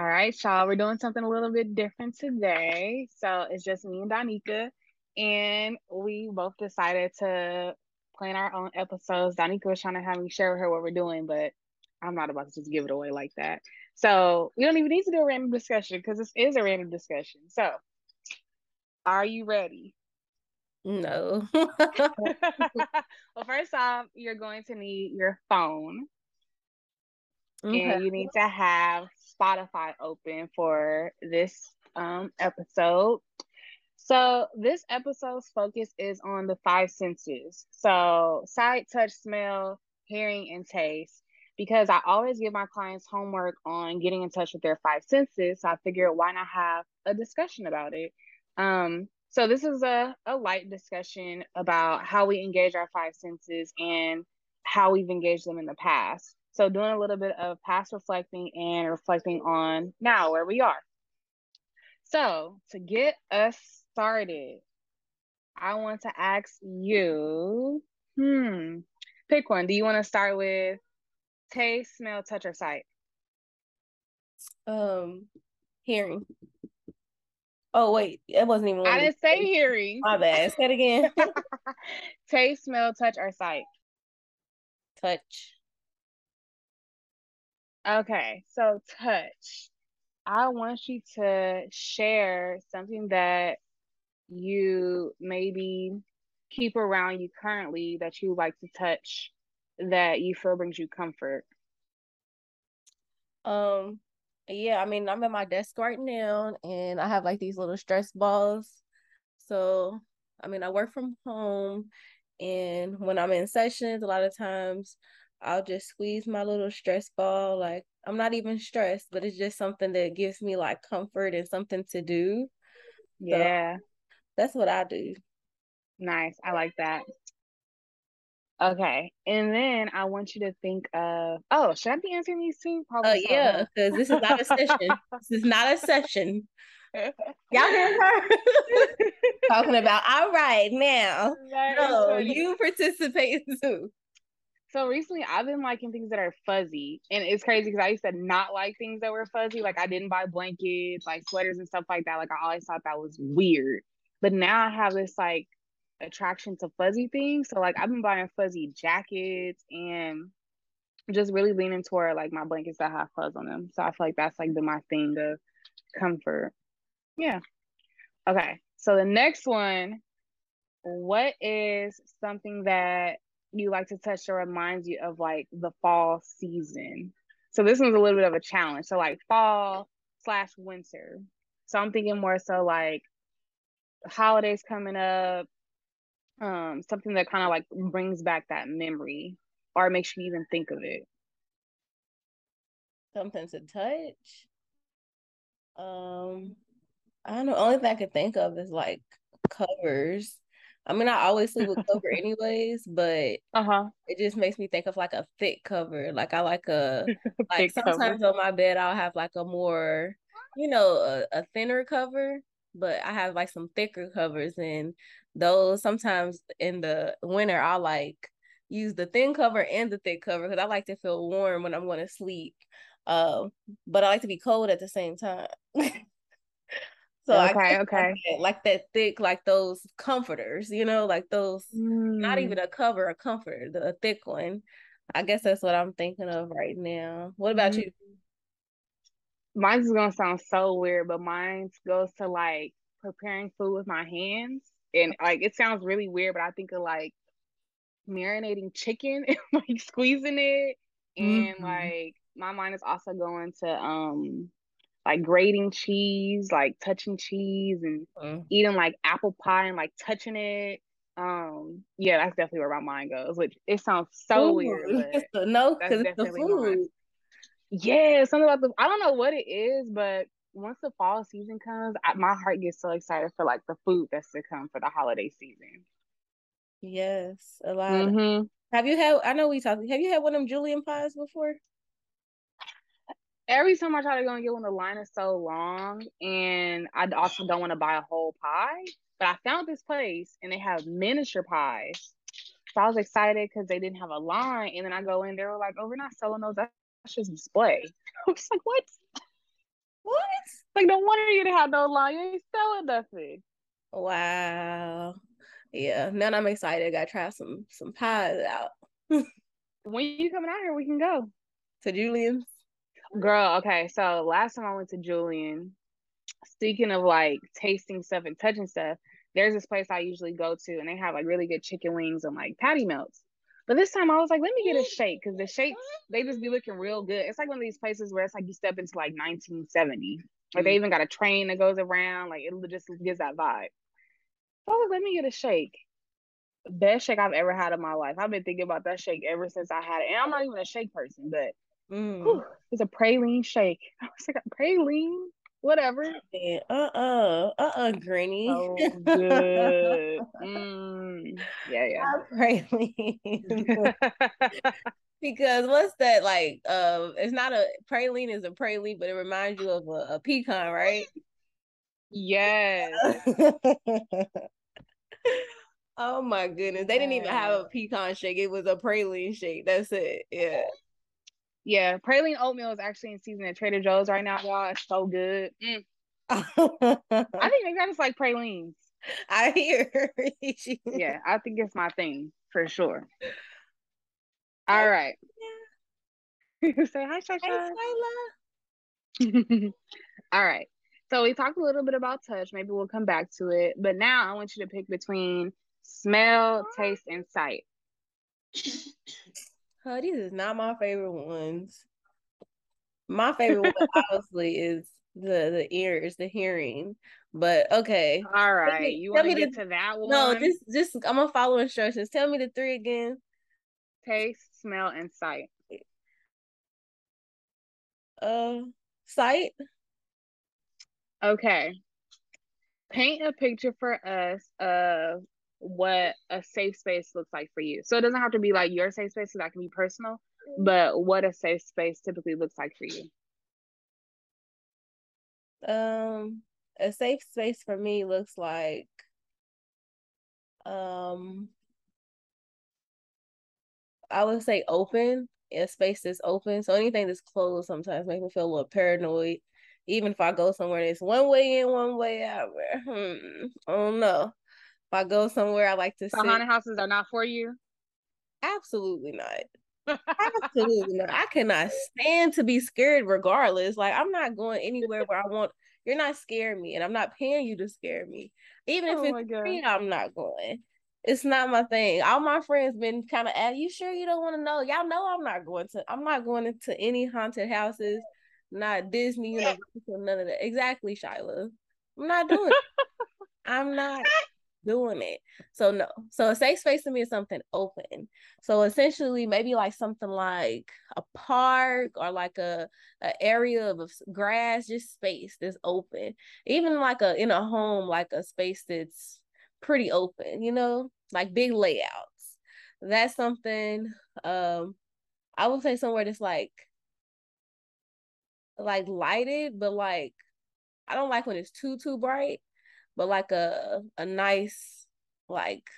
All right, y'all, we're doing something a little bit different today. So it's just me and Donika, and we both decided to plan our own episodes. Donika was trying to have me share with her what we're doing, but I'm not about to just give it away like that. So we don't even need to do a random discussion because this is a random discussion. So, are you ready? No. well, first off, you're going to need your phone. Okay. And you need to have Spotify open for this um, episode. So, this episode's focus is on the five senses. So, sight, touch, smell, hearing, and taste. Because I always give my clients homework on getting in touch with their five senses. So, I figured why not have a discussion about it? Um, so, this is a, a light discussion about how we engage our five senses and how we've engaged them in the past. So doing a little bit of past reflecting and reflecting on now where we are. So to get us started, I want to ask you, hmm, pick one. Do you want to start with taste, smell, touch, or sight? Um, hearing. Oh wait, it wasn't even. I didn't say hearing. My bad. Say it again. taste, smell, touch, or sight. Touch. Okay, so touch. I want you to share something that you maybe keep around you currently that you like to touch that you feel brings you comfort. Um yeah, I mean I'm at my desk right now and I have like these little stress balls. So I mean I work from home and when I'm in sessions a lot of times I'll just squeeze my little stress ball. Like I'm not even stressed, but it's just something that gives me like comfort and something to do. Yeah. So that's what I do. Nice. I like that. Okay. And then I want you to think of oh, should I be answering these two? Oh uh, yeah, because this is not a session. this is not a session. Y'all hear her talking about all right now. no, you participate too. So recently, I've been liking things that are fuzzy, and it's crazy because I used to not like things that were fuzzy. Like I didn't buy blankets, like sweaters and stuff like that. Like I always thought that was weird. But now I have this like attraction to fuzzy things. So like I've been buying fuzzy jackets and just really leaning toward like my blankets that have fuzz on them. So I feel like that's like been my thing of comfort. Yeah. Okay. So the next one, what is something that you like to touch that reminds you of like the fall season. So this one's a little bit of a challenge. So like fall slash winter. So I'm thinking more so like holidays coming up, um, something that kind of like brings back that memory or makes you even think of it. Something to touch. Um, I don't know. Only thing I could think of is like covers. I mean, I always sleep with cover anyways, but uh-huh. it just makes me think of like a thick cover. Like I like a like sometimes cover. on my bed I'll have like a more, you know, a, a thinner cover, but I have like some thicker covers and those sometimes in the winter I like use the thin cover and the thick cover because I like to feel warm when I'm going to sleep. Um, but I like to be cold at the same time. so okay, okay, like, like that thick, like those comforters, you know, like those. Mm. Not even a cover, a comforter, the thick one. I guess that's what I'm thinking of right now. What about mm-hmm. you? Mine's gonna sound so weird, but mine goes to like preparing food with my hands. And like it sounds really weird, but I think of like marinating chicken and like squeezing it. And mm-hmm. like my mind is also going to um like grating cheese, like touching cheese and mm. eating like apple pie and like touching it. Um, yeah, that's definitely where my mind goes. Which it sounds so Ooh, weird. no, because it's the food. Mine. Yeah, something about the I don't know what it is, but once the fall season comes, I, my heart gets so excited for like the food that's to come for the holiday season. Yes, a lot. Mm-hmm. Have you had? I know we talked. Have you had one of them Julian pies before? Every time I try to go and get one, the line is so long, and I also don't want to buy a whole pie. But I found this place, and they have miniature pies. So I was excited because they didn't have a line, and then I go in, they were like, "Oh, we're not selling those. That's just display." I was like, "What? What? Like, no wonder you didn't have no line. You ain't selling nothing." Wow yeah, now I'm excited. I gotta try some some pies out. when you coming out here, we can go to Julian's. Girl, okay. So last time I went to Julian, speaking of like tasting stuff and touching stuff, there's this place I usually go to, and they have like really good chicken wings and like patty melts. But this time I was like, let me get a shake because the shakes they just be looking real good. It's like one of these places where it's like you step into like 1970. Like they mm. even got a train that goes around. Like it just gives that vibe. I was like, let me get a shake. Best shake I've ever had in my life. I've been thinking about that shake ever since I had it. And I'm not even a shake person, but mm. whew, a praline shake. I was like, praline? Whatever. Uh uh-uh, uh, uh Granny. Oh, good. mm. Yeah, yeah. Praline. because what's that like? Uh, it's not a praline is a praline, but it reminds you of a, a pecan, right? Yes. oh my goodness. They didn't even have a pecan shake. It was a praline shake. That's it. Yeah. Yeah. Praline oatmeal is actually in season at Trader Joe's right now, y'all. It's so good. Mm. I think maybe I just like pralines. I hear. yeah, I think it's my thing for sure. All right. Say hi, Shy Shy. All right. So we talked a little bit about touch. Maybe we'll come back to it. But now I want you to pick between smell, taste, and sight. Oh, these is not my favorite ones. My favorite one, obviously, is the the ears, the hearing. But okay. All right. Me, you want to get the, to that one? No, just just I'm gonna follow instructions. Tell me the three again. Taste, smell, and sight. Uh, sight. Okay. Paint a picture for us of what a safe space looks like for you. So it doesn't have to be like your safe space, so that can be personal, but what a safe space typically looks like for you. Um, a safe space for me looks like um I would say open, a space that's open. So anything that's closed sometimes makes me feel a little paranoid even if I go somewhere that's one way in, one way out, where, hmm, I don't know. If I go somewhere, I like to. The haunted houses are not for you. Absolutely not. Absolutely not. I cannot stand to be scared regardless. Like I'm not going anywhere where I want you're not scaring me and I'm not paying you to scare me. Even if oh it's free, I'm not going. It's not my thing. All my friends been kind of at you sure you don't want to know. Y'all know I'm not going to I'm not going into any haunted houses not Disney Universal, none of that. Exactly, Shyla. I'm not doing it. I'm not doing it. So no. So a safe space to me is something open. So essentially maybe like something like a park or like a, area of grass, just space that's open. Even like a in a home, like a space that's pretty open, you know, like big layouts. That's something um I would say somewhere that's like like lighted, but like I don't like when it's too too bright, but like a a nice like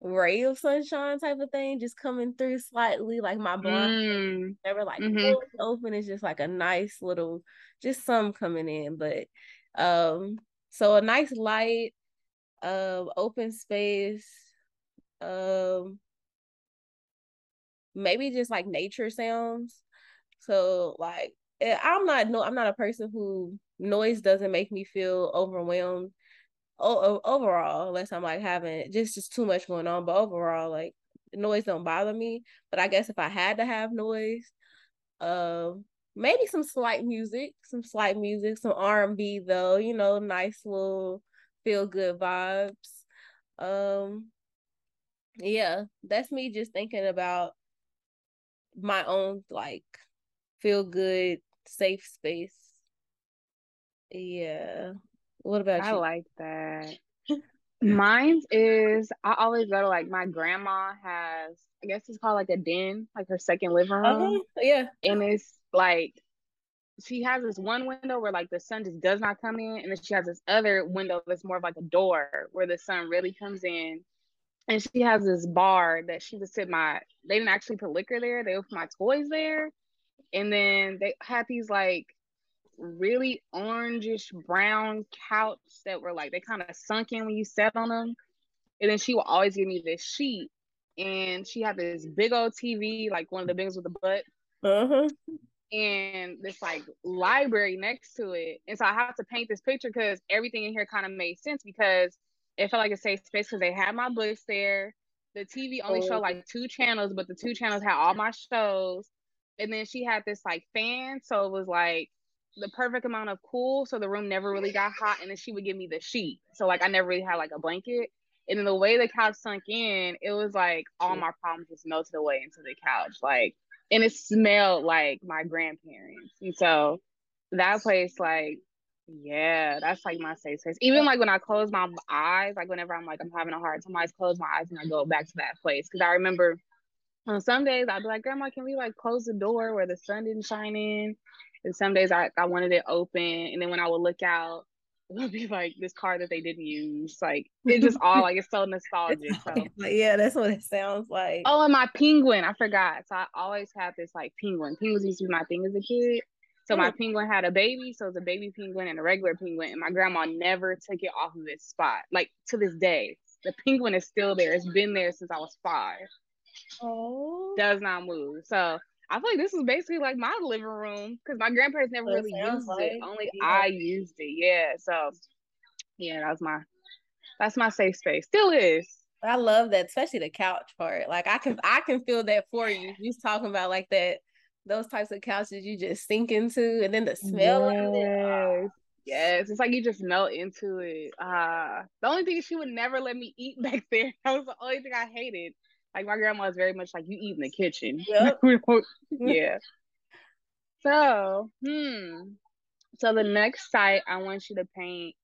ray of sunshine type of thing just coming through slightly like my blind mm. never like mm-hmm. open it's just like a nice little just some coming in but um so a nice light um open space um maybe just like nature sounds so like i'm not no i'm not a person who noise doesn't make me feel overwhelmed o- overall, unless I'm like having just just too much going on. But overall, like noise don't bother me. But I guess if I had to have noise, uh, maybe some slight music, some slight music, some R and B though. You know, nice little feel good vibes. Um, yeah, that's me just thinking about my own like feel good safe space. Yeah. What about I you? I like that. Mine is I always go to like my grandma has I guess it's called like a den, like her second living room. Okay. Yeah. And it's like she has this one window where like the sun just does not come in, and then she has this other window that's more of like a door where the sun really comes in. And she has this bar that she would sit my they didn't actually put liquor there, they would put my toys there. And then they had these like really orangish brown couch that were like they kind of sunk in when you sat on them. And then she would always give me this sheet. And she had this big old TV, like one of the biggest with the butt. Uh-huh. And this like library next to it. And so I have to paint this picture because everything in here kind of made sense because it felt like a safe space because they had my books there. The TV only showed like two channels, but the two channels had all my shows. And then she had this like fan, so it was like the perfect amount of cool so the room never really got hot and then she would give me the sheet. So like i never really had like a blanket. And then the way the couch sunk in it was like all my problems just melted away into the couch like and it smelled like my grandparents. And so that place like yeah that's like my safe space. Even like when i close my eyes like whenever i'm like i'm having a hard time i just close my eyes and i go back to that place. Because i remember on some days i'd be like grandma can we like close the door where the sun didn't shine in and some days I, I wanted it open. And then when I would look out, it would be like this car that they didn't use. Like it's just all like it's so nostalgic. So yeah, that's what it sounds like. Oh, and my penguin, I forgot. So I always had this like penguin. Penguins used to be my thing as a kid. So my oh. penguin had a baby, so it's a baby penguin and a regular penguin, and my grandma never took it off of its spot. Like to this day, the penguin is still there. It's been there since I was five. Oh, does not move. So I feel like this is basically like my living room because my grandparents never really used like, it. Only yeah. I used it. Yeah. So yeah, that's my that's my safe space. Still is. I love that, especially the couch part. Like I can I can feel that for you. You talking about like that those types of couches you just sink into and then the smell yes. of it. Yes, it's like you just melt into it. Uh the only thing she would never let me eat back there. That was the only thing I hated. Like my grandma is very much like you eat in the kitchen. Yep. yeah. So, hmm. So the next site I want you to paint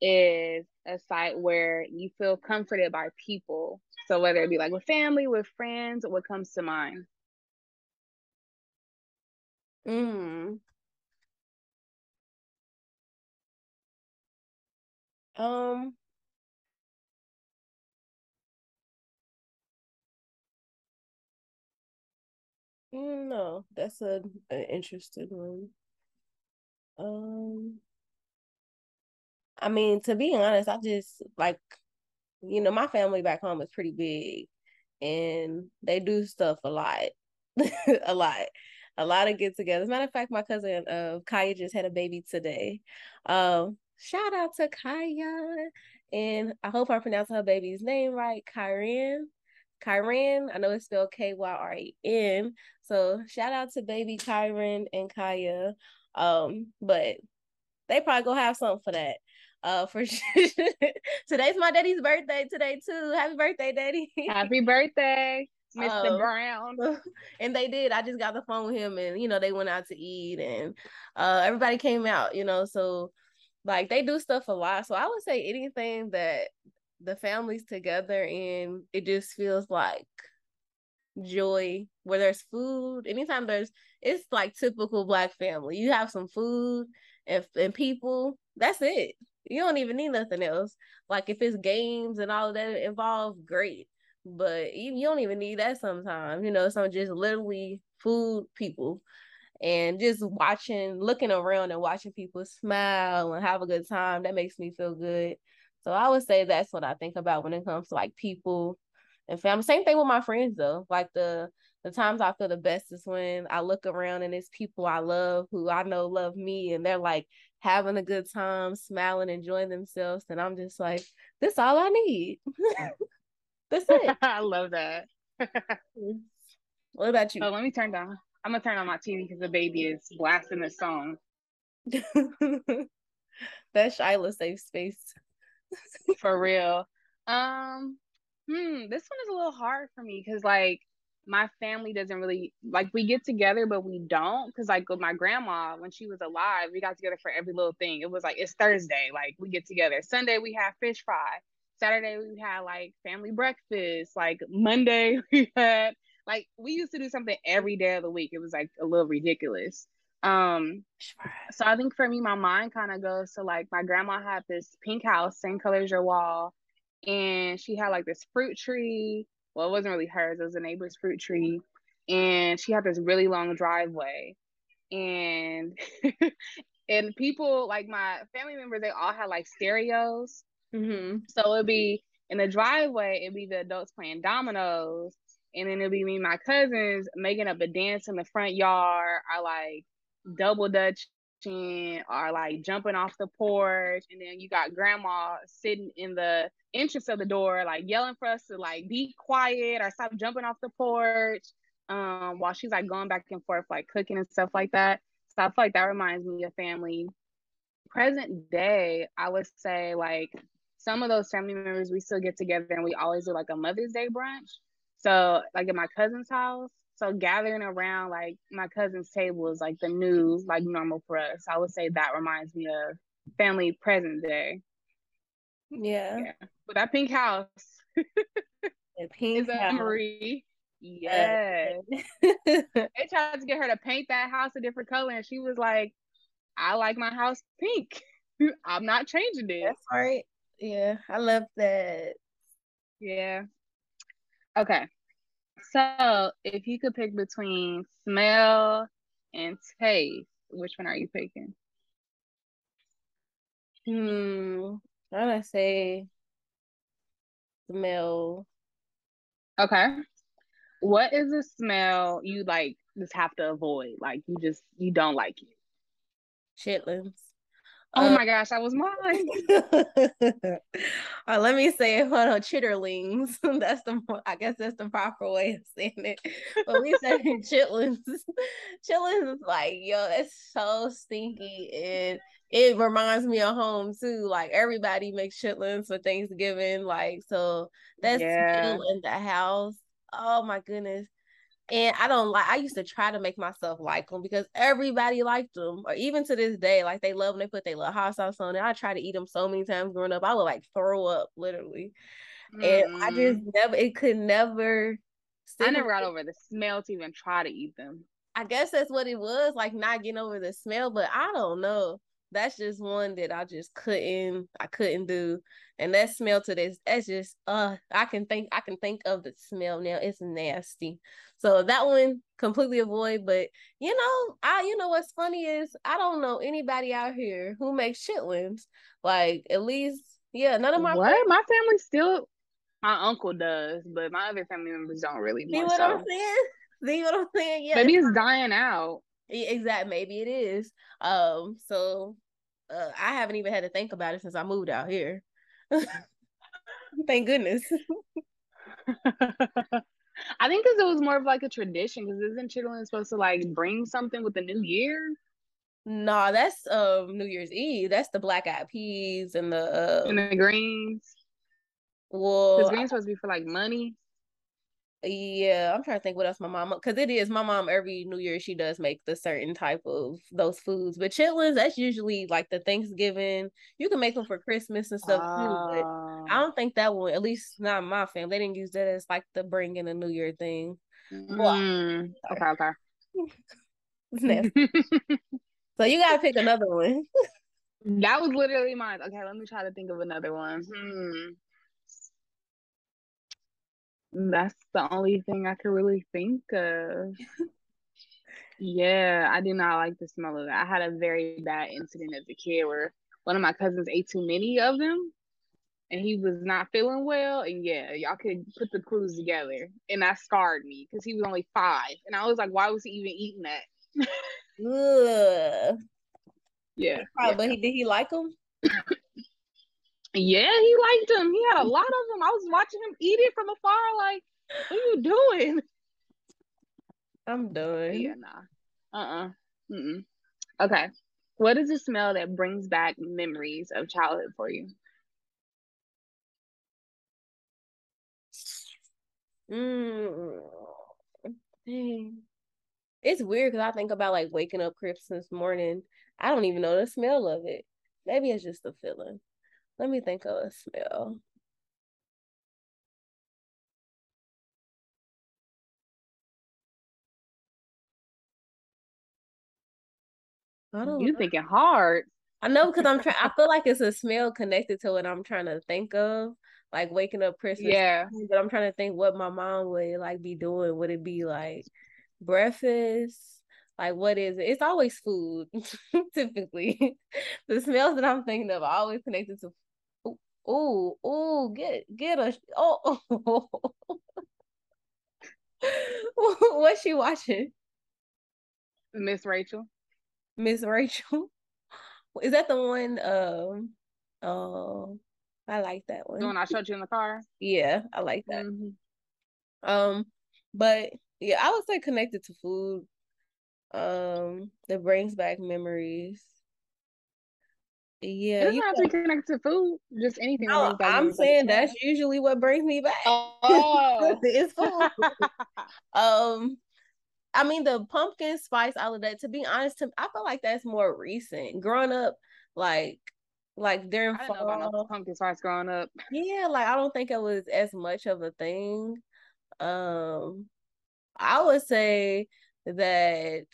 is a site where you feel comforted by people. So whether it be like with family, with friends, what comes to mind? Hmm. Um no, that's a an interesting one. Um, I mean, to be honest, I just like, you know, my family back home is pretty big, and they do stuff a lot, a lot, a lot of get-togethers. Matter of fact, my cousin uh Kaya just had a baby today. Um, shout out to Kaya, and I hope I pronounced her baby's name right, Kyren. Kyren. I know it's spelled K Y R E N. So shout out to baby Kyren and Kaya. Um, but they probably gonna have something for that. Uh, for sure. Today's my daddy's birthday today too. Happy birthday, daddy! Happy birthday, Mr. Um, Brown. And they did. I just got the phone with him, and you know they went out to eat, and uh, everybody came out. You know, so like they do stuff a lot. So I would say anything that the families together and it just feels like joy where there's food anytime there's it's like typical black family you have some food and, and people that's it you don't even need nothing else like if it's games and all that involved great but you, you don't even need that sometimes. You know, some just literally food people and just watching, looking around and watching people smile and have a good time. That makes me feel good. So I would say that's what I think about when it comes to like people and family. Same thing with my friends though. Like the the times I feel the best is when I look around and it's people I love who I know love me and they're like having a good time, smiling, enjoying themselves. And I'm just like, this all I need. That's it. I love that. what about you? Oh, let me turn down. I'm gonna turn on my TV because the baby is blasting the song. That's Shyla safe space. For real. Um, hmm, this one is a little hard for me because like my family doesn't really like we get together but we don't because like with my grandma when she was alive we got together for every little thing. It was like it's thursday like we get together. Sunday we have fish fry. Saturday we had like family breakfast. Like monday we had like we used to do something every day of the week. It was like a little ridiculous um so i think for me my mind kind of goes to like my grandma had this pink house same color as your wall and she had like this fruit tree well, it wasn't really hers, it was a neighbor's fruit tree. And she had this really long driveway. And and people like my family members, they all had like stereos. Mm-hmm. So it'd be in the driveway, it'd be the adults playing dominoes. And then it'd be me and my cousins making up a dance in the front yard or like double dutch or like jumping off the porch and then you got grandma sitting in the entrance of the door like yelling for us to like be quiet or stop jumping off the porch um while she's like going back and forth like cooking and stuff like that. So i feel like that reminds me of family. Present day i would say like some of those family members we still get together and we always do like a mother's day brunch so like at my cousin's house so gathering around like my cousin's table is like the new like normal for us. I would say that reminds me of family present day. Yeah. yeah. But that pink house. the pink is a memory. Yes. they tried to get her to paint that house a different color and she was like, I like my house pink. I'm not changing it. That's right. Yeah, I love that. Yeah. Okay. So, if you could pick between smell and taste, which one are you picking? Hmm, I'm gonna say smell. Okay. What is a smell you like just have to avoid? Like you just you don't like it? Chitlins. Oh uh, my gosh, that was mine. uh, let me say it. Hold on, chitterlings. that's the I guess that's the proper way of saying it. But we say chitlins. chitlins is like, yo, that's so stinky. And it reminds me of home too. Like everybody makes chitlins for Thanksgiving. Like, so that's yeah. in the house. Oh my goodness. And I don't like. I used to try to make myself like them because everybody liked them, or even to this day, like they love them. They put their little hot sauce on it. I try to eat them so many times growing up. I would like throw up literally, mm. and I just never. It could never. I never got over the smell to even try to eat them. I guess that's what it was like, not getting over the smell. But I don't know that's just one that I just couldn't I couldn't do. And that smell to this, that's just uh I can think I can think of the smell now. It's nasty. So that one completely avoid. But you know, I you know what's funny is I don't know anybody out here who makes chitlins. Like at least yeah, none of my what friends- my family still my uncle does, but my other family members don't really. See what so. I'm saying? See what I'm saying? Yeah, maybe it's dying out. Exactly, maybe it is. Um, so uh, I haven't even had to think about it since I moved out here. Thank goodness. I think because it was more of like a tradition. Because isn't chitlin supposed to like bring something with the new year? No, nah, that's um New Year's Eve. That's the black eyed peas and the uh, and the greens. Well, because greens supposed to be for like money. Yeah, I'm trying to think what else my mom because it is my mom every New Year she does make the certain type of those foods. But chitlins, that's usually like the Thanksgiving. You can make them for Christmas and stuff uh, too. But I ah. don't think that one, at least not my family, they didn't use that as like the bring in a New Year thing. Mm, okay, okay. so you gotta pick another one. that was literally mine. Okay, let me try to think of another one. Hmm. That's the only thing I could really think of. yeah, I do not like the smell of it. I had a very bad incident as a kid where one of my cousins ate too many of them and he was not feeling well. And yeah, y'all could put the clues together. And that scarred me because he was only five. And I was like, why was he even eating that? Ugh. Yeah. Probably, yeah. But he did he like them? yeah, he liked them. He had a lot of them. I was watching him eat it from afar, like, what are you doing? I'm done. Yeah, nah. Uh-uh. Mm-mm. Okay. What is the smell that brings back memories of childhood for you? Mm. It's weird because I think about like waking up Christmas morning. I don't even know the smell of it. Maybe it's just a feeling. Let me think of a smell. I don't you know. thinking hard. I know because I'm trying I feel like it's a smell connected to what I'm trying to think of like waking up Christmas. Yeah. But I'm trying to think what my mom would like be doing. Would it be like breakfast? Like what is it? It's always food, typically. the smells that I'm thinking of are always connected to oh, oh, get get a oh, oh. what's she watching? Miss Rachel. Miss Rachel. Is that the one um uh, I like that one. The one I showed you in the car. Yeah, I like that. Mm-hmm. Um, but yeah, I would say connected to food. Um, that brings back memories. Yeah, it doesn't have to be connected to food. Just anything. No, I'm saying that's usually what brings me back. Oh, it's food. um, I mean the pumpkin spice, all of that. To be honest, to, I feel like that's more recent. Growing up, like like during I fall. No pumpkin spice growing up. Yeah, like I don't think it was as much of a thing. Um, I would say that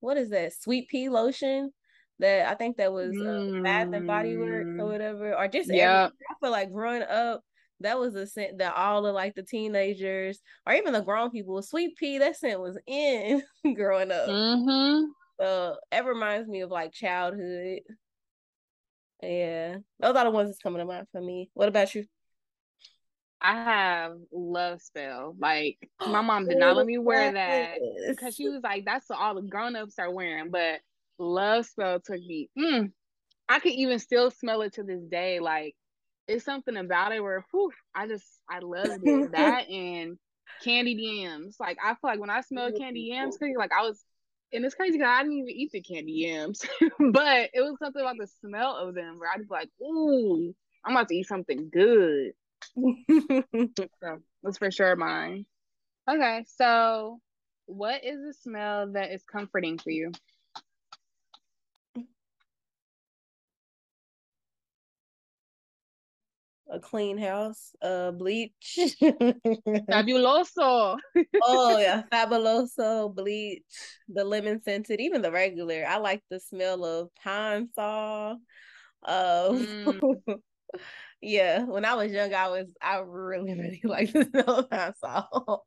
what is that sweet pea lotion that I think that was uh, Bath and Body Works or mm. whatever, or just yeah. I feel like growing up that was a scent that all of like the teenagers or even the grown people sweet pea that scent was in growing up. Mm-hmm. So it reminds me of like childhood. Yeah, those are the ones that's coming to mind for me. What about you? I have love spell. Like my mom did not let me wear that because she was like, "That's what all the grown ups are wearing." But love spell took me. Mm, I could even still smell it to this day. Like it's something about it where, whew, I just I love it. that and candied yams. Like I feel like when I smell candy yams, cause like I was and it's crazy because I didn't even eat the candy yams, but it was something about the smell of them where I was like, "Ooh, I'm about to eat something good." so that's for sure mine. Okay, so what is the smell that is comforting for you? A clean house, uh, bleach. Fabuloso. oh yeah, fabuloso, bleach, the lemon scented, even the regular. I like the smell of Pine-Sol. Uh, mm. yeah, when I was young, I was I really really like the smell of Pine-Sol.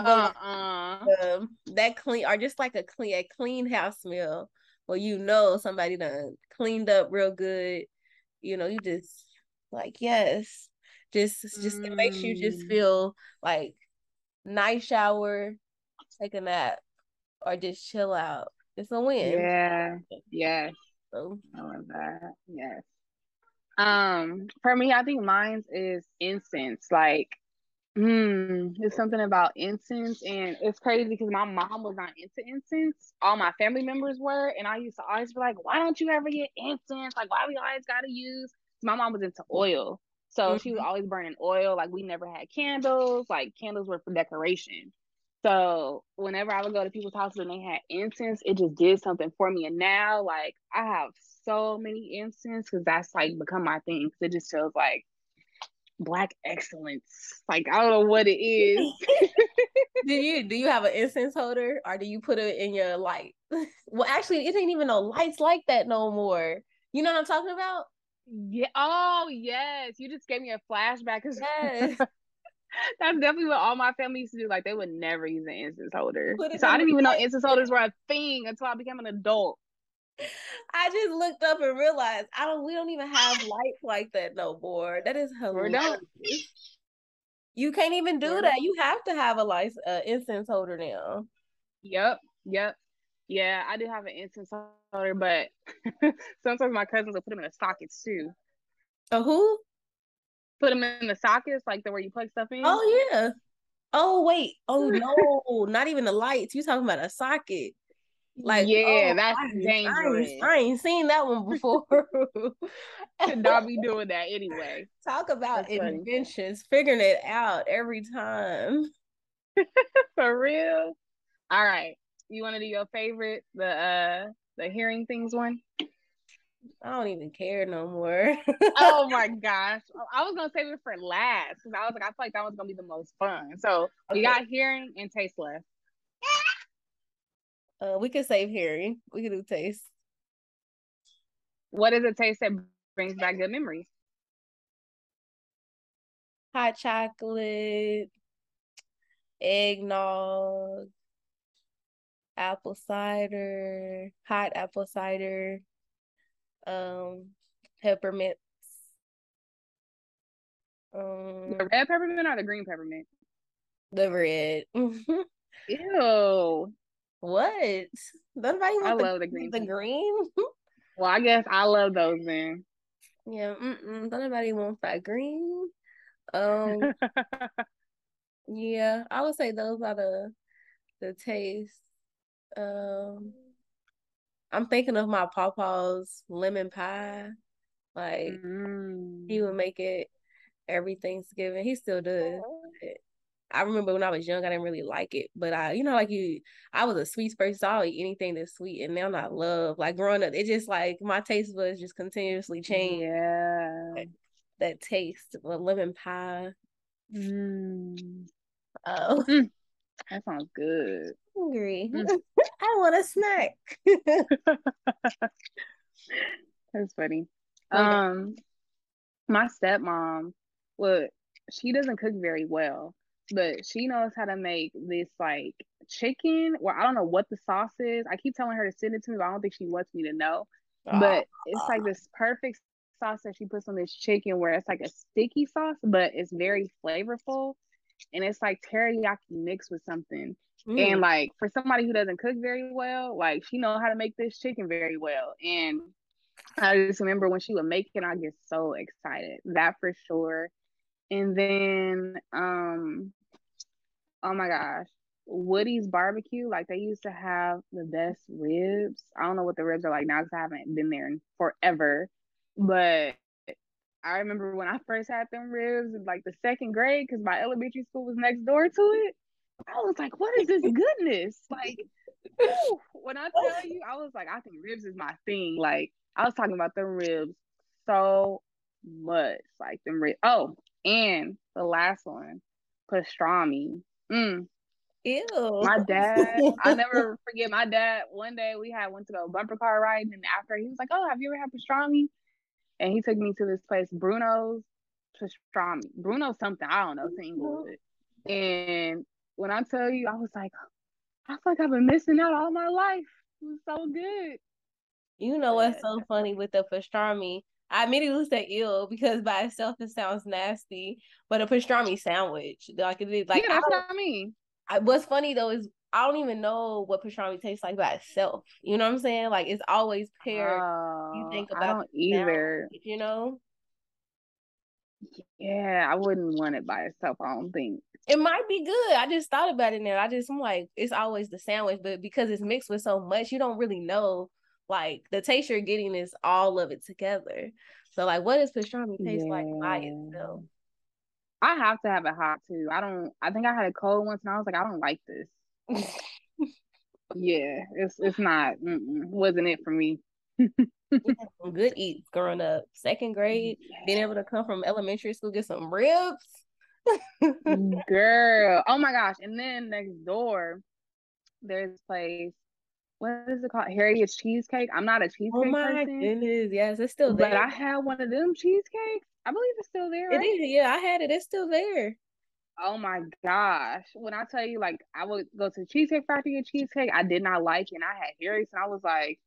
uh-uh. um, that clean or just like a clean a clean house smell where you know somebody done cleaned up real good. You know, you just like, yes. Just just mm. it makes you just mm. feel like nice shower, take a nap, or just chill out. It's a win. Yeah. Yes. So. I love that. Yes. Um, for me, I think mine is incense. Like, hmm, it's something about incense, and it's crazy because my mom was not into incense. All my family members were, and I used to always be like, "Why don't you ever get incense? Like, why we always gotta use my mom was into oil. So mm-hmm. she was always burning oil. Like we never had candles. Like candles were for decoration. So whenever I would go to people's houses and they had incense, it just did something for me. And now, like I have so many incense because that's like become my thing. Because it just feels like black excellence. Like I don't know what it is. do you do you have an incense holder or do you put it in your light? well, actually, it ain't even no lights like that no more. You know what I'm talking about? Yeah. Oh, yes. You just gave me a flashback. Yes. That's definitely what all my family used to do. Like they would never use an incense holder. So I didn't even know incense holders were a thing until I became an adult. I just looked up and realized I don't. We don't even have lights like that no more. That is hilarious. You can't even do that. You have to have a license, uh, incense holder now. Yep. Yep. Yeah, I do have an incense holder, but sometimes my cousins will put them in the sockets too. Oh, who? Put them in the sockets, like the where you plug stuff in. Oh yeah. Oh wait. Oh no, not even the lights. You talking about a socket? Like yeah, oh, that's I, dangerous. I ain't, I ain't, seen that one before. Should not be doing that anyway. Talk about that's inventions, funny. figuring it out every time. For real. All right. You want to do your favorite, the uh the hearing things one? I don't even care no more. oh my gosh. I was gonna save it for last because I was like, I feel like that was gonna be the most fun. So okay. we got hearing and taste left. Uh, we could save hearing. We could do taste. What is a taste that brings back good memories? Hot chocolate, eggnog, apple cider, hot apple cider, um, peppermints. Um, the red peppermint or the green peppermint? The red. Ew. What? Nobody I the, love the green. The green. well, I guess I love those then. Yeah. Mm-mm. Nobody wants that green. Um. yeah, I would say those are the the taste. Um. I'm thinking of my papa's lemon pie. Like mm. he would make it every Thanksgiving. He still does. I remember when I was young, I didn't really like it, but I, you know, like you, I was a sweet person. So I'll eat anything that's sweet, and now I love. Like growing up, it just like my taste buds just continuously change. Yeah, that, that taste of lemon pie. Mm. Oh, mm. that sounds good. Hungry. Mm. I want a snack. that's funny. Okay. Um, my stepmom, well, she doesn't cook very well but she knows how to make this like chicken. Well, I don't know what the sauce is. I keep telling her to send it to me, but I don't think she wants me to know. But it's like this perfect sauce that she puts on this chicken where it's like a sticky sauce, but it's very flavorful. And it's like teriyaki mixed with something. Mm. And like for somebody who doesn't cook very well, like she know how to make this chicken very well. And I just remember when she would make it, I get so excited. That for sure. And then um oh my gosh, Woody's barbecue, like they used to have the best ribs. I don't know what the ribs are like now because I haven't been there in forever. But I remember when I first had them ribs like the second grade because my elementary school was next door to it. I was like, what is this goodness? Like, whew, when I tell you, I was like, I think ribs is my thing. Like, I was talking about the ribs so much. Like, them ribs. Oh, and the last one, pastrami. Mm. Ew. My dad, I never forget my dad. One day we had went to go bumper car riding, and after he was like, "Oh, have you ever had pastrami?" And he took me to this place, Bruno's pastrami. Bruno something I don't know, single And when I tell you, I was like, I feel like I've been missing out all my life. It was so good. You know what's so funny with the pastrami? I immediately said ill because by itself it sounds nasty, but a pastrami sandwich, like it is like yeah, that's I what I mean. I, what's funny though is I don't even know what pastrami tastes like by itself. You know what I'm saying? Like it's always paired. you oh, think about I don't either. Sandwich, you know? Yeah, I wouldn't want it by itself. I don't think it might be good. I just thought about it now. I just I'm like, it's always the sandwich, but because it's mixed with so much, you don't really know like the taste you're getting is all of it together. So like what does pastrami taste yeah. like by itself? I have to have it hot too. I don't I think I had a cold once and I was like, I don't like this. yeah, it's it's not wasn't it for me. some good eats growing up. Second grade, being able to come from elementary school, get some ribs. Girl. Oh my gosh. And then next door, there's a place what is it called? Harriet's cheesecake. I'm not a cheesecake oh my person, goodness, yes, it's still there. But I had one of them cheesecakes. I believe it's still there. Right? It is. Yeah, I had it. It's still there. Oh my gosh. When I tell you, like, I would go to Cheesecake Factory and cheesecake, I did not like it. And I had Harry's, and I was like,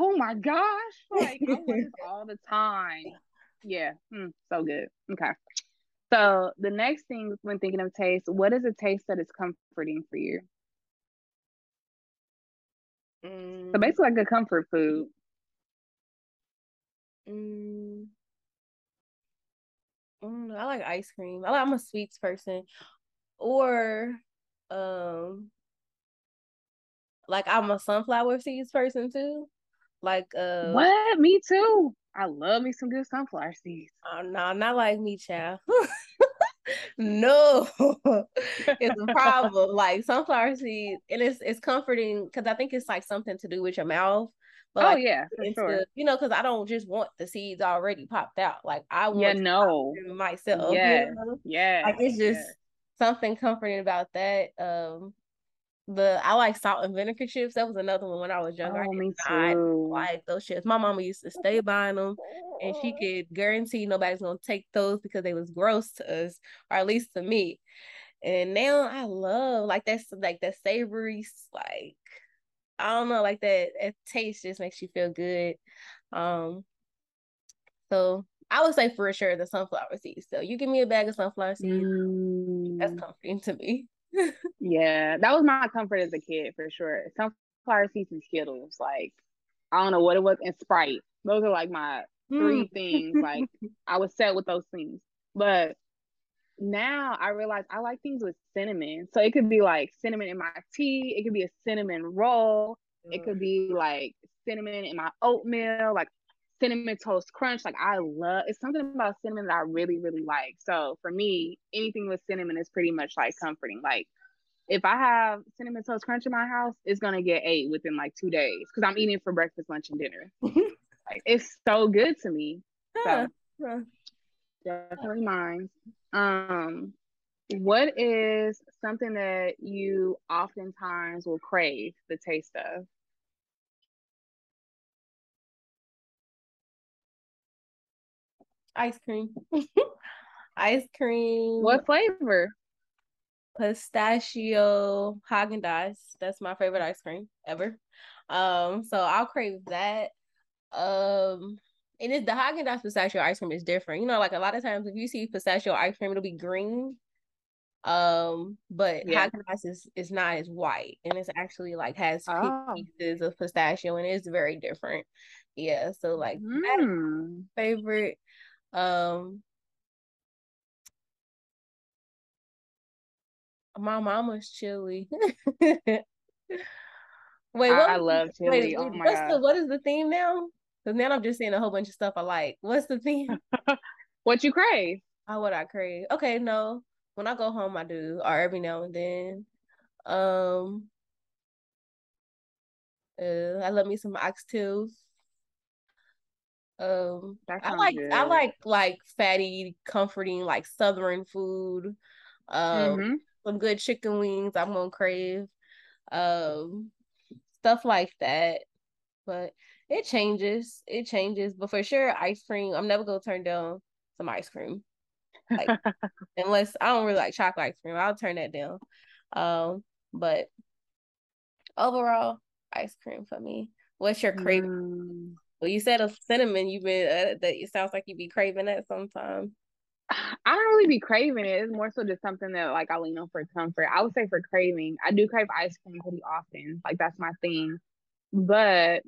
oh my gosh. Like, I want this all the time. Yeah. Mm, so good. Okay. So, the next thing when thinking of taste, what is a taste that is comforting for you? Mm. So, basically, like a comfort food. Mm. Mm, I like ice cream. I like, I'm a sweets person, or um, like I'm a sunflower seeds person too. Like uh, what? Me too. I love me some good sunflower seeds. Oh no, not like me, child. no, it's a problem. like sunflower seeds, and it's it's comforting because I think it's like something to do with your mouth. But oh like, yeah, for sure. you know, because I don't just want the seeds already popped out. Like I want yeah, no myself. Yeah, you know? yeah. Like it's just something comforting about that. Um, the I like salt and vinegar chips. That was another one when I was younger. Oh, I me like those chips. My mama used to stay buying them, and she could guarantee nobody's gonna take those because they was gross to us, or at least to me. And now I love like that's like that savory like I don't know, like that it taste just makes you feel good. Um so I would say for sure the sunflower seeds. So you give me a bag of sunflower seeds, mm. that's comforting to me. Yeah, that was my comfort as a kid for sure. Sunflower seeds and Skittles, like I don't know what it was, and Sprite. Those are like my three mm. things. Like I was set with those things. But now I realize I like things with cinnamon. So it could be like cinnamon in my tea. It could be a cinnamon roll. It could be like cinnamon in my oatmeal, like cinnamon toast crunch. Like I love it's something about cinnamon that I really, really like. So for me, anything with cinnamon is pretty much like comforting. Like if I have cinnamon toast crunch in my house, it's gonna get ate within like two days because I'm eating for breakfast, lunch, and dinner. like it's so good to me. So definitely mine. Um, what is something that you oftentimes will crave the taste of? Ice cream. Ice cream. What flavor? Pistachio Haagen Dazs. That's my favorite ice cream ever. Um, so I'll crave that. Um, and it's the Haagen Dazs pistachio ice cream is different. You know, like a lot of times if you see pistachio ice cream, it'll be green. Um, but yeah. Haagen Dazs is is not as white, and it's actually like has oh. pieces of pistachio, and it's very different. Yeah, so like mm. favorite. Um, my mama's chili. wait, what I, love chili. Wait, oh what's God. the what is the theme now? Because now I'm just saying a whole bunch of stuff I like. What's the theme? what you crave? Oh, what I crave. Okay, no. When I go home, I do, or every now and then. Um, uh, I love me some oxtails. Um, I like good. I like like fatty, comforting, like southern food. Um, mm-hmm. some good chicken wings. I'm gonna crave. Um, stuff like that. But it changes. It changes. But for sure, ice cream. I'm never gonna turn down some ice cream. Like unless I don't really like chocolate ice cream, I'll turn that down. Um, but overall, ice cream for me. What's your craving? Mm. Well, you said a cinnamon. You've been uh, that. It sounds like you'd be craving that sometimes. I don't really be craving it. It's more so just something that like I lean on for comfort. I would say for craving, I do crave ice cream pretty often. Like that's my thing. But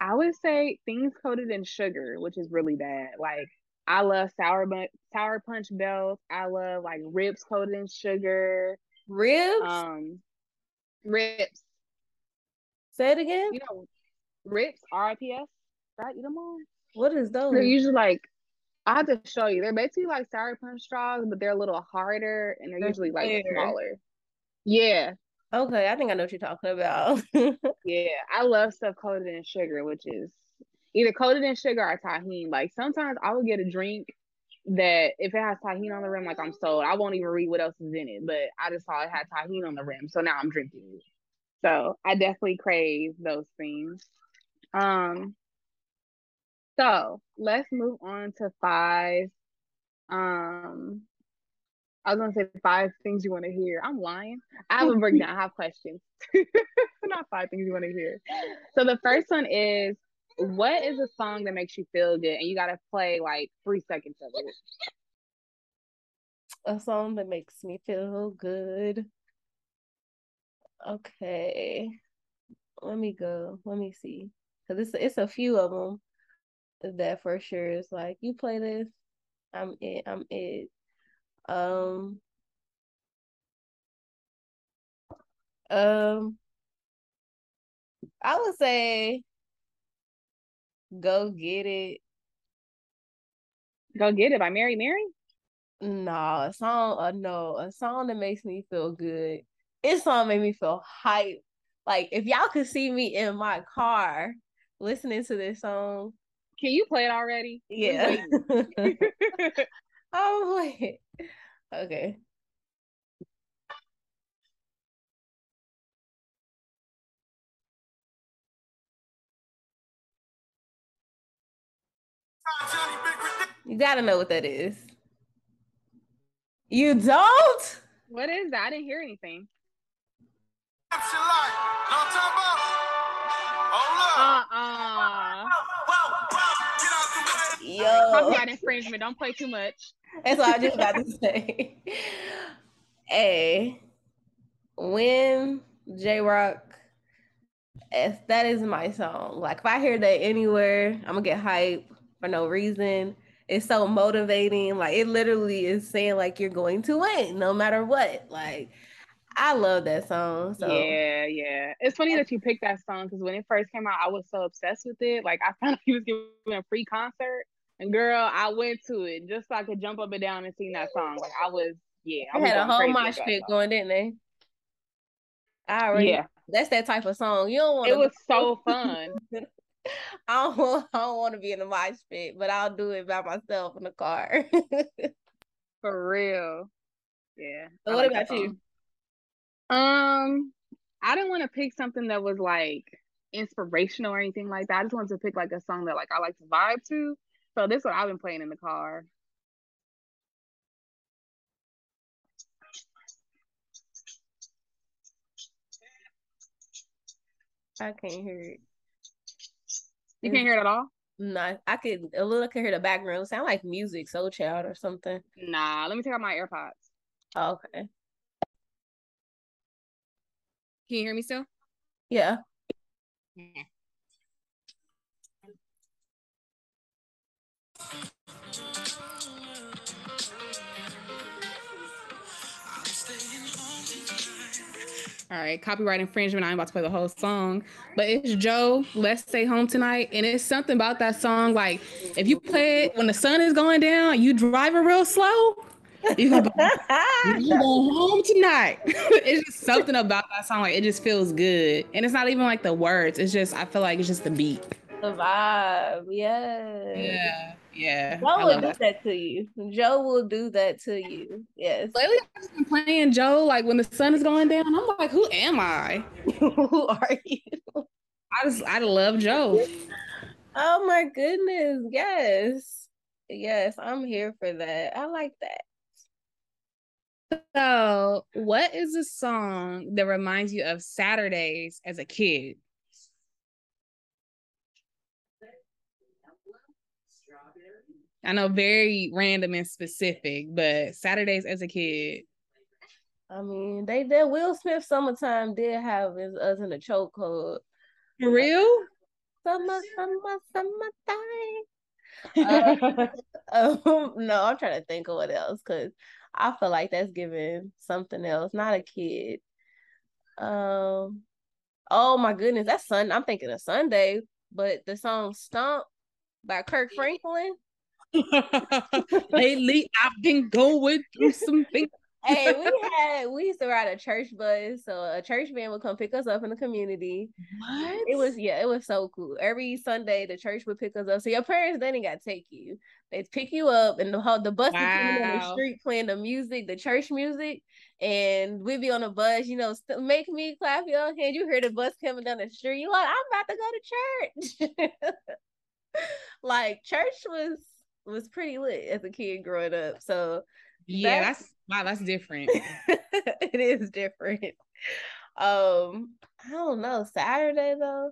I would say things coated in sugar, which is really bad. Like I love sour but sour punch belts. I love like ribs coated in sugar. Ribs? Um ribs. Say it again. You know, ribs, R-I-P-S. Right? You know all? What is those? They're usually like I have to show you. They're basically like sour punch straws, but they're a little harder and they're, they're usually like smaller. Yeah. Okay, I think I know what you're talking about. yeah, I love stuff coated in sugar, which is either coated in sugar or Tajín. Like sometimes I will get a drink that if it has Tajín on the rim, like I'm sold. I won't even read what else is in it, but I just saw it had Tajín on the rim, so now I'm drinking it. So I definitely crave those things. Um, so let's move on to five. Um, I was gonna say five things you want to hear. I'm lying. I have a breakdown. I have questions. Not five things you want to hear. So the first one is what is a song that makes you feel good? And you gotta play like three seconds of it. A song that makes me feel good. Okay. Let me go. Let me see. Cause it's it's a few of them that for sure is like you play this, I'm it. I'm it. Um. Um. I would say Go Get It. Go Get It by Mary Mary? No, a song, uh, no, a song that makes me feel good. This song made me feel hype. Like if y'all could see me in my car listening to this song. Can you play it already? Yeah. oh wait. Okay. You gotta know what that is. You don't? What is that? I didn't hear anything. Uh-uh. Yo. Copyright infringement. Don't play too much. That's what I just about to say. hey, when Jay Rock that is my song. Like if I hear that anywhere, I'm gonna get hype for no reason. It's so motivating. Like it literally is saying like you're going to win no matter what. Like I love that song. So yeah, yeah. It's funny that you picked that song because when it first came out, I was so obsessed with it. Like I found he was giving a free concert, and girl, I went to it just so I could jump up and down and sing that song. Like I was, yeah. I was had a whole mosh pit going, didn't they? I already, yeah. That's that type of song. You don't want. To. It was so fun. I don't want, I don't want to be in the mosh pit, but I'll do it by myself in the car. For real. Yeah. So what like about you? Um, I didn't want to pick something that was like inspirational or anything like that. I just wanted to pick like a song that like I like to vibe to. So this one I've been playing in the car. I can't hear it. You can't hear it at all? No, I could a little can hear the background. Sound like music, soul child or something. Nah, let me take out my AirPods. Oh, okay. Can you hear me still? Yeah. yeah. All right, copyright infringement. I'm about to play the whole song, but it's Joe. Let's stay home tonight, and it's something about that song. Like if you play it when the sun is going down, you driving real slow. You go, you go home tonight. it's just something about that song. Like it just feels good, and it's not even like the words. It's just I feel like it's just the beat. The vibe, yeah. Yeah. Yeah. Joe will do that. that. to you. Joe will do that to you. Yes. Lately I've just been playing Joe like when the sun is going down. I'm like, who am I? who are you? I just I love Joe. Oh my goodness. Yes. Yes, I'm here for that. I like that. So, what is a song that reminds you of Saturdays as a kid? I know very random and specific, but Saturdays as a kid. I mean, they that Will Smith summertime did have us in a chokehold. For real? Summer, summer, summertime. uh, um, no, I'm trying to think of what else because I feel like that's giving something else, not a kid. Um, oh my goodness, that's Sun. I'm thinking of Sunday, but the song "Stomp" by Kirk Franklin. Lately, I've been going through some things. hey, we had we used to ride a church bus, so a church van would come pick us up in the community. What? It was yeah, it was so cool. Every Sunday, the church would pick us up. So your parents then they got to take you. They'd pick you up, and the the bus wow. on the street playing the music, the church music, and we'd be on the bus. You know, st- make me clap your hand. You hear the bus coming down the street. You like, I'm about to go to church. like church was was pretty lit as a kid growing up. So yeah, that's, that's Wow, that's different. it is different. Um, I don't know. Saturday though,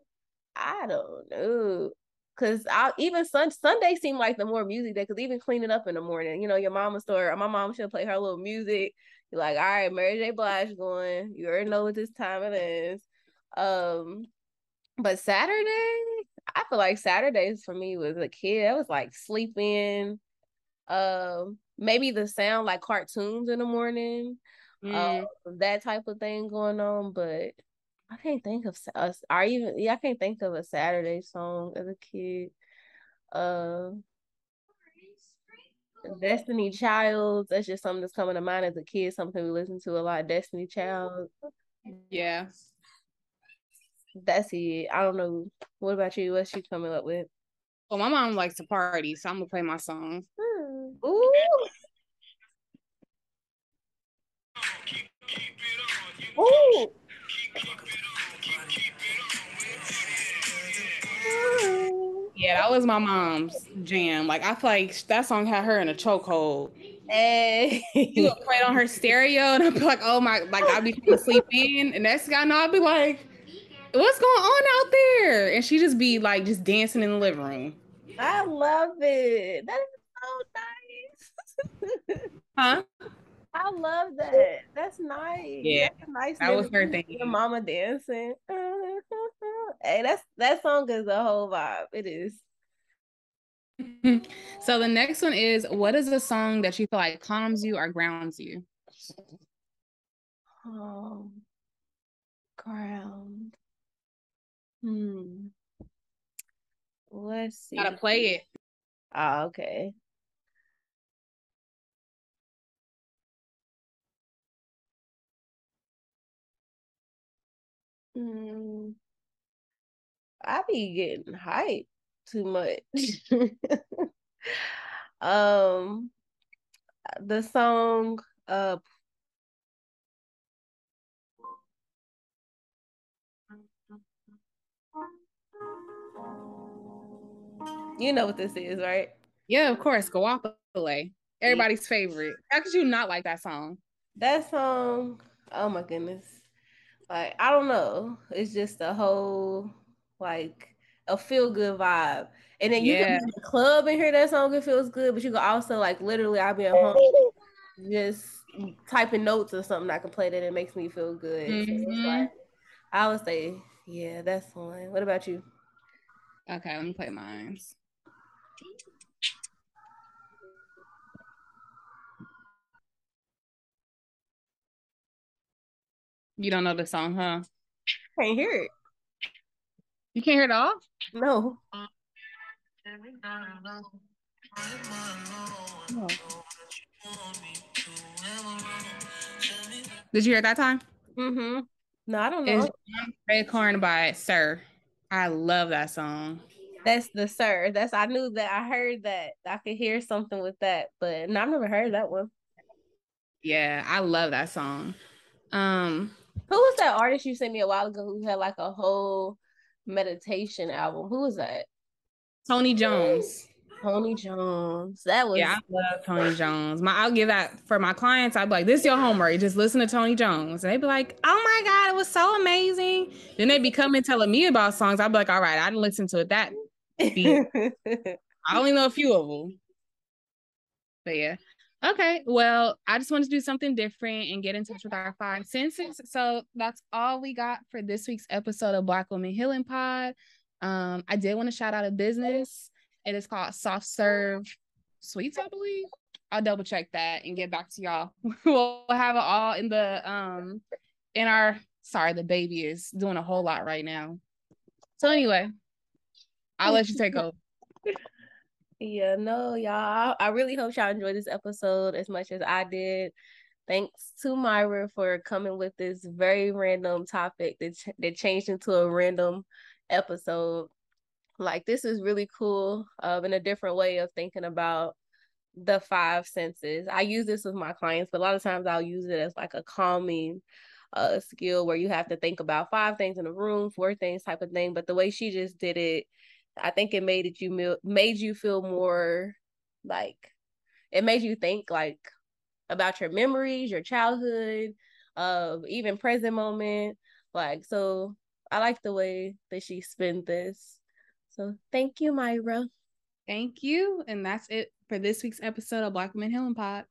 I don't know. Cause I even sun Sunday seemed like the more music day. Cause even cleaning up in the morning, you know, your mama store. My mom should play her little music. You're like, all right, Mary J. Blige going. You already know what this time it is. Um, but Saturday, I feel like Saturdays for me was a kid. I was like sleeping. Um, maybe the sound like cartoons in the morning, mm. uh, that type of thing going on. But I can't think of us. Or even yeah, I can't think of a Saturday song as a kid. Uh, Destiny Child. That's just something that's coming to mind as a kid. Something we listen to a lot. Destiny Child. Yeah. That's it. I don't know. What about you? What's she coming up with? Well, my mom likes to party, so I'm gonna play my songs. Hmm. Ooh. Ooh. Yeah, that was my mom's jam. Like I feel like that song had her in a chokehold. Hey. You would play it on her stereo, and I'd be like, "Oh my!" Like I'd be trying to in, and next guy I know, I'd be like, "What's going on out there?" And she just be like, just dancing in the living room. I love it. That is so nice. huh? I love that. That's nice. Yeah, that's nice. That was her thing. Your mama dancing. hey, that's that song is a whole vibe. It is. so the next one is what is a song that you feel like calms you or grounds you? Um, ground. Hmm. Let's see. Gotta play it. Oh, okay. Mm, I be getting hyped too much. um, the song uh You know what this is, right? Yeah, of course. Guapole. Everybody's favorite. How could you not like that song? That song, oh my goodness. Like, I don't know. It's just a whole like a feel good vibe. And then you yeah. can be in the club and hear that song, it feels good, but you can also like literally I'll be at home just typing notes or something I can play that it makes me feel good. Mm-hmm. So like, I would say, yeah, that's one. What about you? Okay, let me play mine. You don't know the song, huh? Can't hear it. You can't hear it all? No. Did you hear that time? Mm-hmm. No, I don't know. Red Corn by Sir. I love that song. That's the Sir. That's I knew that I heard that. I could hear something with that, but no, I've never heard that one. Yeah, I love that song. Um, who was that artist you sent me a while ago who had like a whole meditation album? Who was that? Tony Jones. Tony Jones. That was yeah, I love Tony Jones. My I'll give that for my clients. I'd be like, this is your homework. Just listen to Tony Jones. And they'd be like, oh my God, it was so amazing. Then they'd be coming telling me about songs. I'd be like, all right, I didn't listen to it that. I only know a few of them. But yeah. Okay, well, I just wanted to do something different and get in touch with our five senses. So that's all we got for this week's episode of Black Woman Healing Pod. Um, I did want to shout out a business. It is called Soft Serve Sweets, I believe. I'll double check that and get back to y'all. we'll have it all in the um in our sorry, the baby is doing a whole lot right now. So anyway, I'll let you take over. Yeah, no, y'all. I really hope y'all enjoyed this episode as much as I did. Thanks to Myra for coming with this very random topic that ch- that changed into a random episode. Like this is really cool, uh, in a different way of thinking about the five senses. I use this with my clients, but a lot of times I'll use it as like a calming uh skill where you have to think about five things in a room, four things type of thing. But the way she just did it, I think it made it you made you feel more like it made you think like about your memories, your childhood, uh, even present moment. Like, so I like the way that she spent this. So thank you, Myra. Thank you. And that's it for this week's episode of Black Women Healing Pod.